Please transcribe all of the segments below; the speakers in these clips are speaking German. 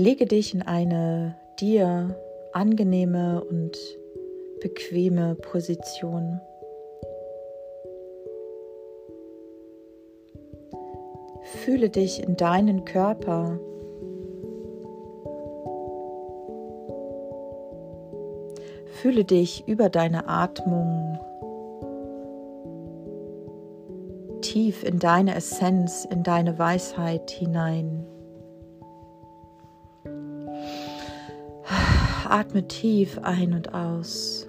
Lege dich in eine dir angenehme und bequeme Position. Fühle dich in deinen Körper. Fühle dich über deine Atmung tief in deine Essenz, in deine Weisheit hinein. Atme tief ein und aus.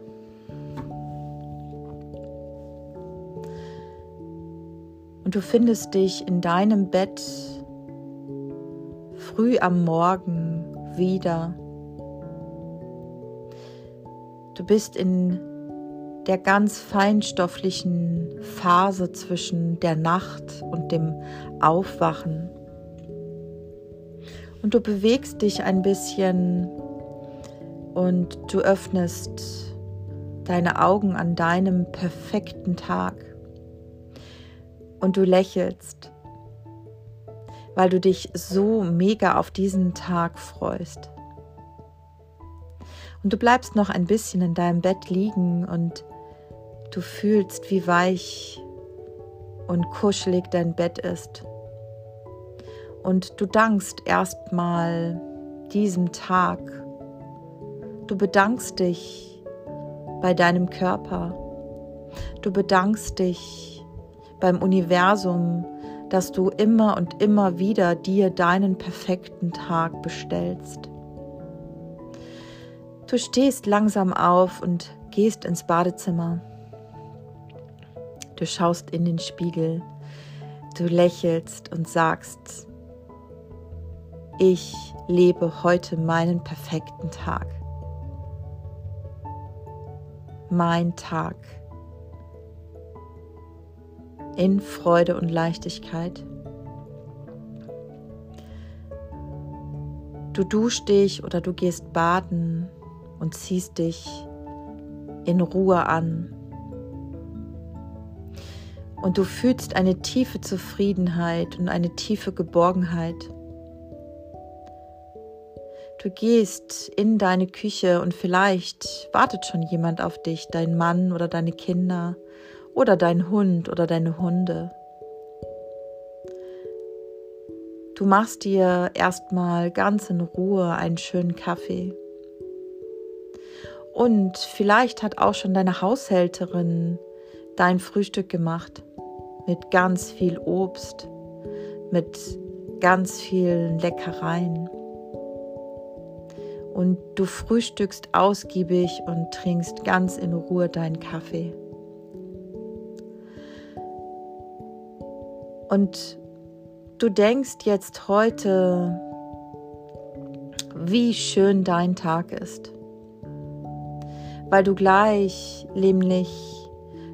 Und du findest dich in deinem Bett früh am Morgen wieder. Du bist in der ganz feinstofflichen Phase zwischen der Nacht und dem Aufwachen. Und du bewegst dich ein bisschen und du öffnest deine Augen an deinem perfekten Tag und du lächelst, weil du dich so mega auf diesen Tag freust. Und du bleibst noch ein bisschen in deinem Bett liegen und du fühlst, wie weich und kuschelig dein Bett ist. Und du dankst erstmal diesem Tag. Du bedankst dich bei deinem Körper. Du bedankst dich beim Universum, dass du immer und immer wieder dir deinen perfekten Tag bestellst. Du stehst langsam auf und gehst ins Badezimmer. Du schaust in den Spiegel, du lächelst und sagst, ich lebe heute meinen perfekten Tag. Mein Tag in Freude und Leichtigkeit. Du duschst dich oder du gehst baden und ziehst dich in Ruhe an. Und du fühlst eine tiefe Zufriedenheit und eine tiefe Geborgenheit. Du gehst in deine Küche und vielleicht wartet schon jemand auf dich, dein Mann oder deine Kinder oder dein Hund oder deine Hunde. Du machst dir erstmal ganz in Ruhe einen schönen Kaffee. Und vielleicht hat auch schon deine Haushälterin dein Frühstück gemacht mit ganz viel Obst, mit ganz vielen Leckereien. Und du frühstückst ausgiebig und trinkst ganz in Ruhe deinen Kaffee. Und du denkst jetzt heute, wie schön dein Tag ist weil du gleich nämlich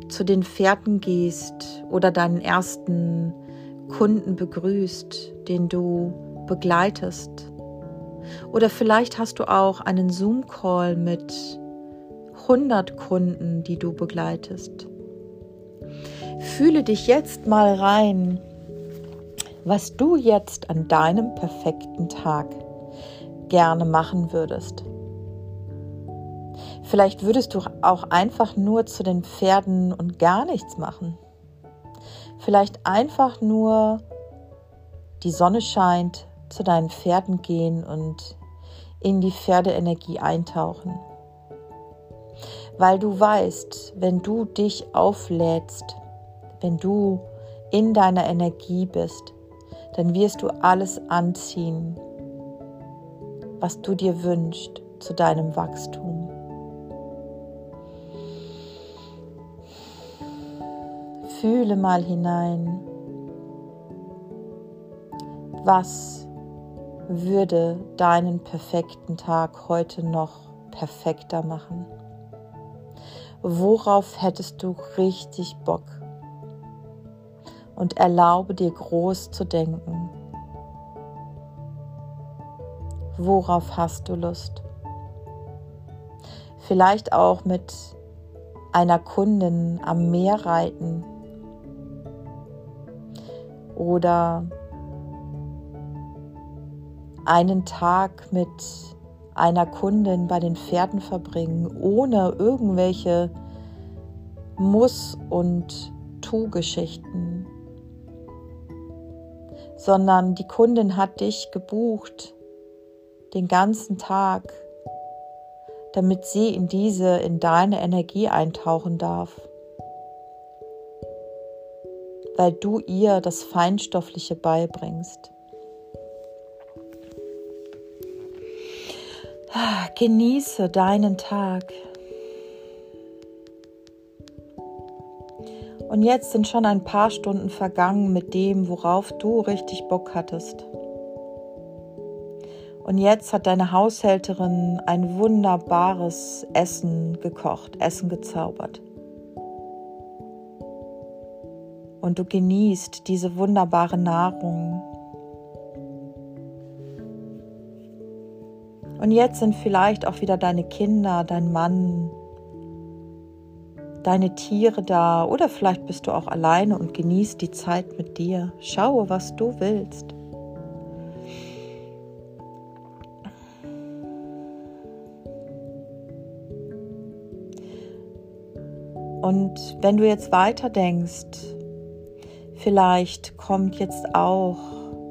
zu den Pferden gehst oder deinen ersten Kunden begrüßt, den du begleitest. Oder vielleicht hast du auch einen Zoom-Call mit 100 Kunden, die du begleitest. Fühle dich jetzt mal rein, was du jetzt an deinem perfekten Tag gerne machen würdest. Vielleicht würdest du auch einfach nur zu den Pferden und gar nichts machen. Vielleicht einfach nur die Sonne scheint, zu deinen Pferden gehen und in die Pferdeenergie eintauchen. Weil du weißt, wenn du dich auflädst, wenn du in deiner Energie bist, dann wirst du alles anziehen, was du dir wünschst zu deinem Wachstum. Fühle mal hinein, was würde deinen perfekten Tag heute noch perfekter machen? Worauf hättest du richtig Bock? Und erlaube dir groß zu denken. Worauf hast du Lust? Vielleicht auch mit einer Kundin am Meer reiten oder einen Tag mit einer Kundin bei den Pferden verbringen, ohne irgendwelche Muss- und Tu-Geschichten, sondern die Kundin hat dich gebucht den ganzen Tag, damit sie in diese, in deine Energie eintauchen darf, weil du ihr das Feinstoffliche beibringst. Genieße deinen Tag. Und jetzt sind schon ein paar Stunden vergangen mit dem, worauf du richtig Bock hattest. Und jetzt hat deine Haushälterin ein wunderbares Essen gekocht, Essen gezaubert. Und du genießt diese wunderbare Nahrung Und jetzt sind vielleicht auch wieder deine Kinder, dein Mann, deine Tiere da oder vielleicht bist du auch alleine und genießt die Zeit mit dir. Schaue, was du willst. Und wenn du jetzt weiter denkst, vielleicht kommt jetzt auch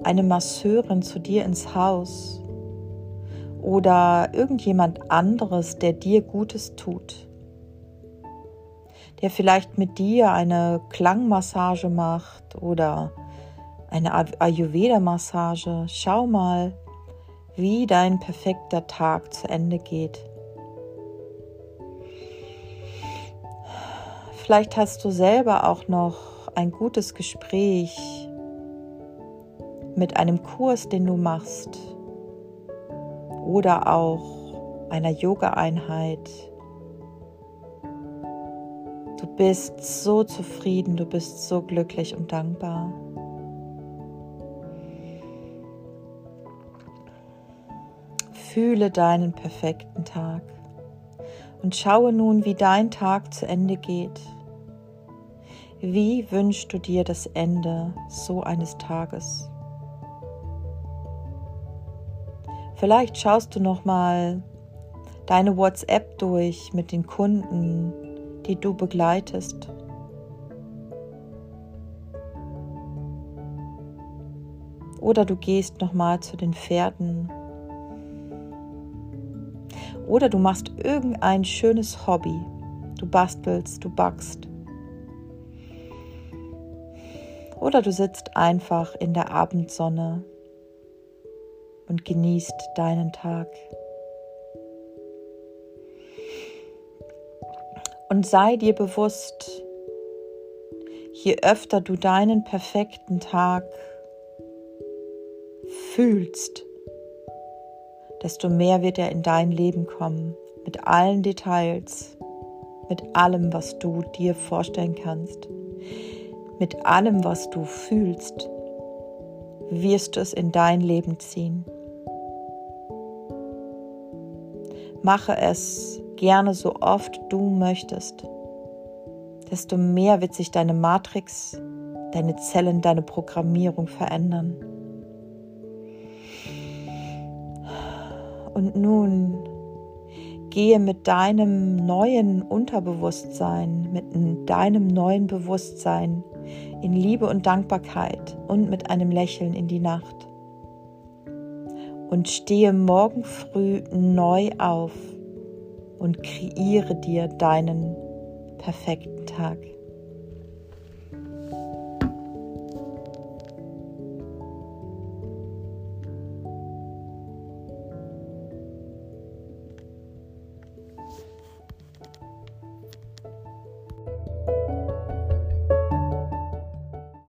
eine Masseurin zu dir ins Haus oder irgendjemand anderes, der dir Gutes tut, der vielleicht mit dir eine Klangmassage macht oder eine Ayurveda-Massage. Schau mal, wie dein perfekter Tag zu Ende geht. Vielleicht hast du selber auch noch ein gutes Gespräch mit einem Kurs, den du machst oder auch einer Yoga-Einheit. Du bist so zufrieden, du bist so glücklich und dankbar. Fühle deinen perfekten Tag und schaue nun, wie dein Tag zu Ende geht. Wie wünschst du dir das Ende so eines Tages? Vielleicht schaust du noch mal deine WhatsApp durch mit den Kunden, die du begleitest. Oder du gehst noch mal zu den Pferden. Oder du machst irgendein schönes Hobby. Du bastelst, du backst. Oder du sitzt einfach in der Abendsonne und genießt deinen Tag. Und sei dir bewusst, je öfter du deinen perfekten Tag fühlst, desto mehr wird er in dein Leben kommen, mit allen Details, mit allem, was du dir vorstellen kannst, mit allem, was du fühlst, wirst du es in dein Leben ziehen. Mache es gerne so oft du möchtest. Desto mehr wird sich deine Matrix, deine Zellen, deine Programmierung verändern. Und nun gehe mit deinem neuen Unterbewusstsein, mit deinem neuen Bewusstsein in Liebe und Dankbarkeit und mit einem Lächeln in die Nacht und stehe morgen früh neu auf und kreiere dir deinen perfekten Tag.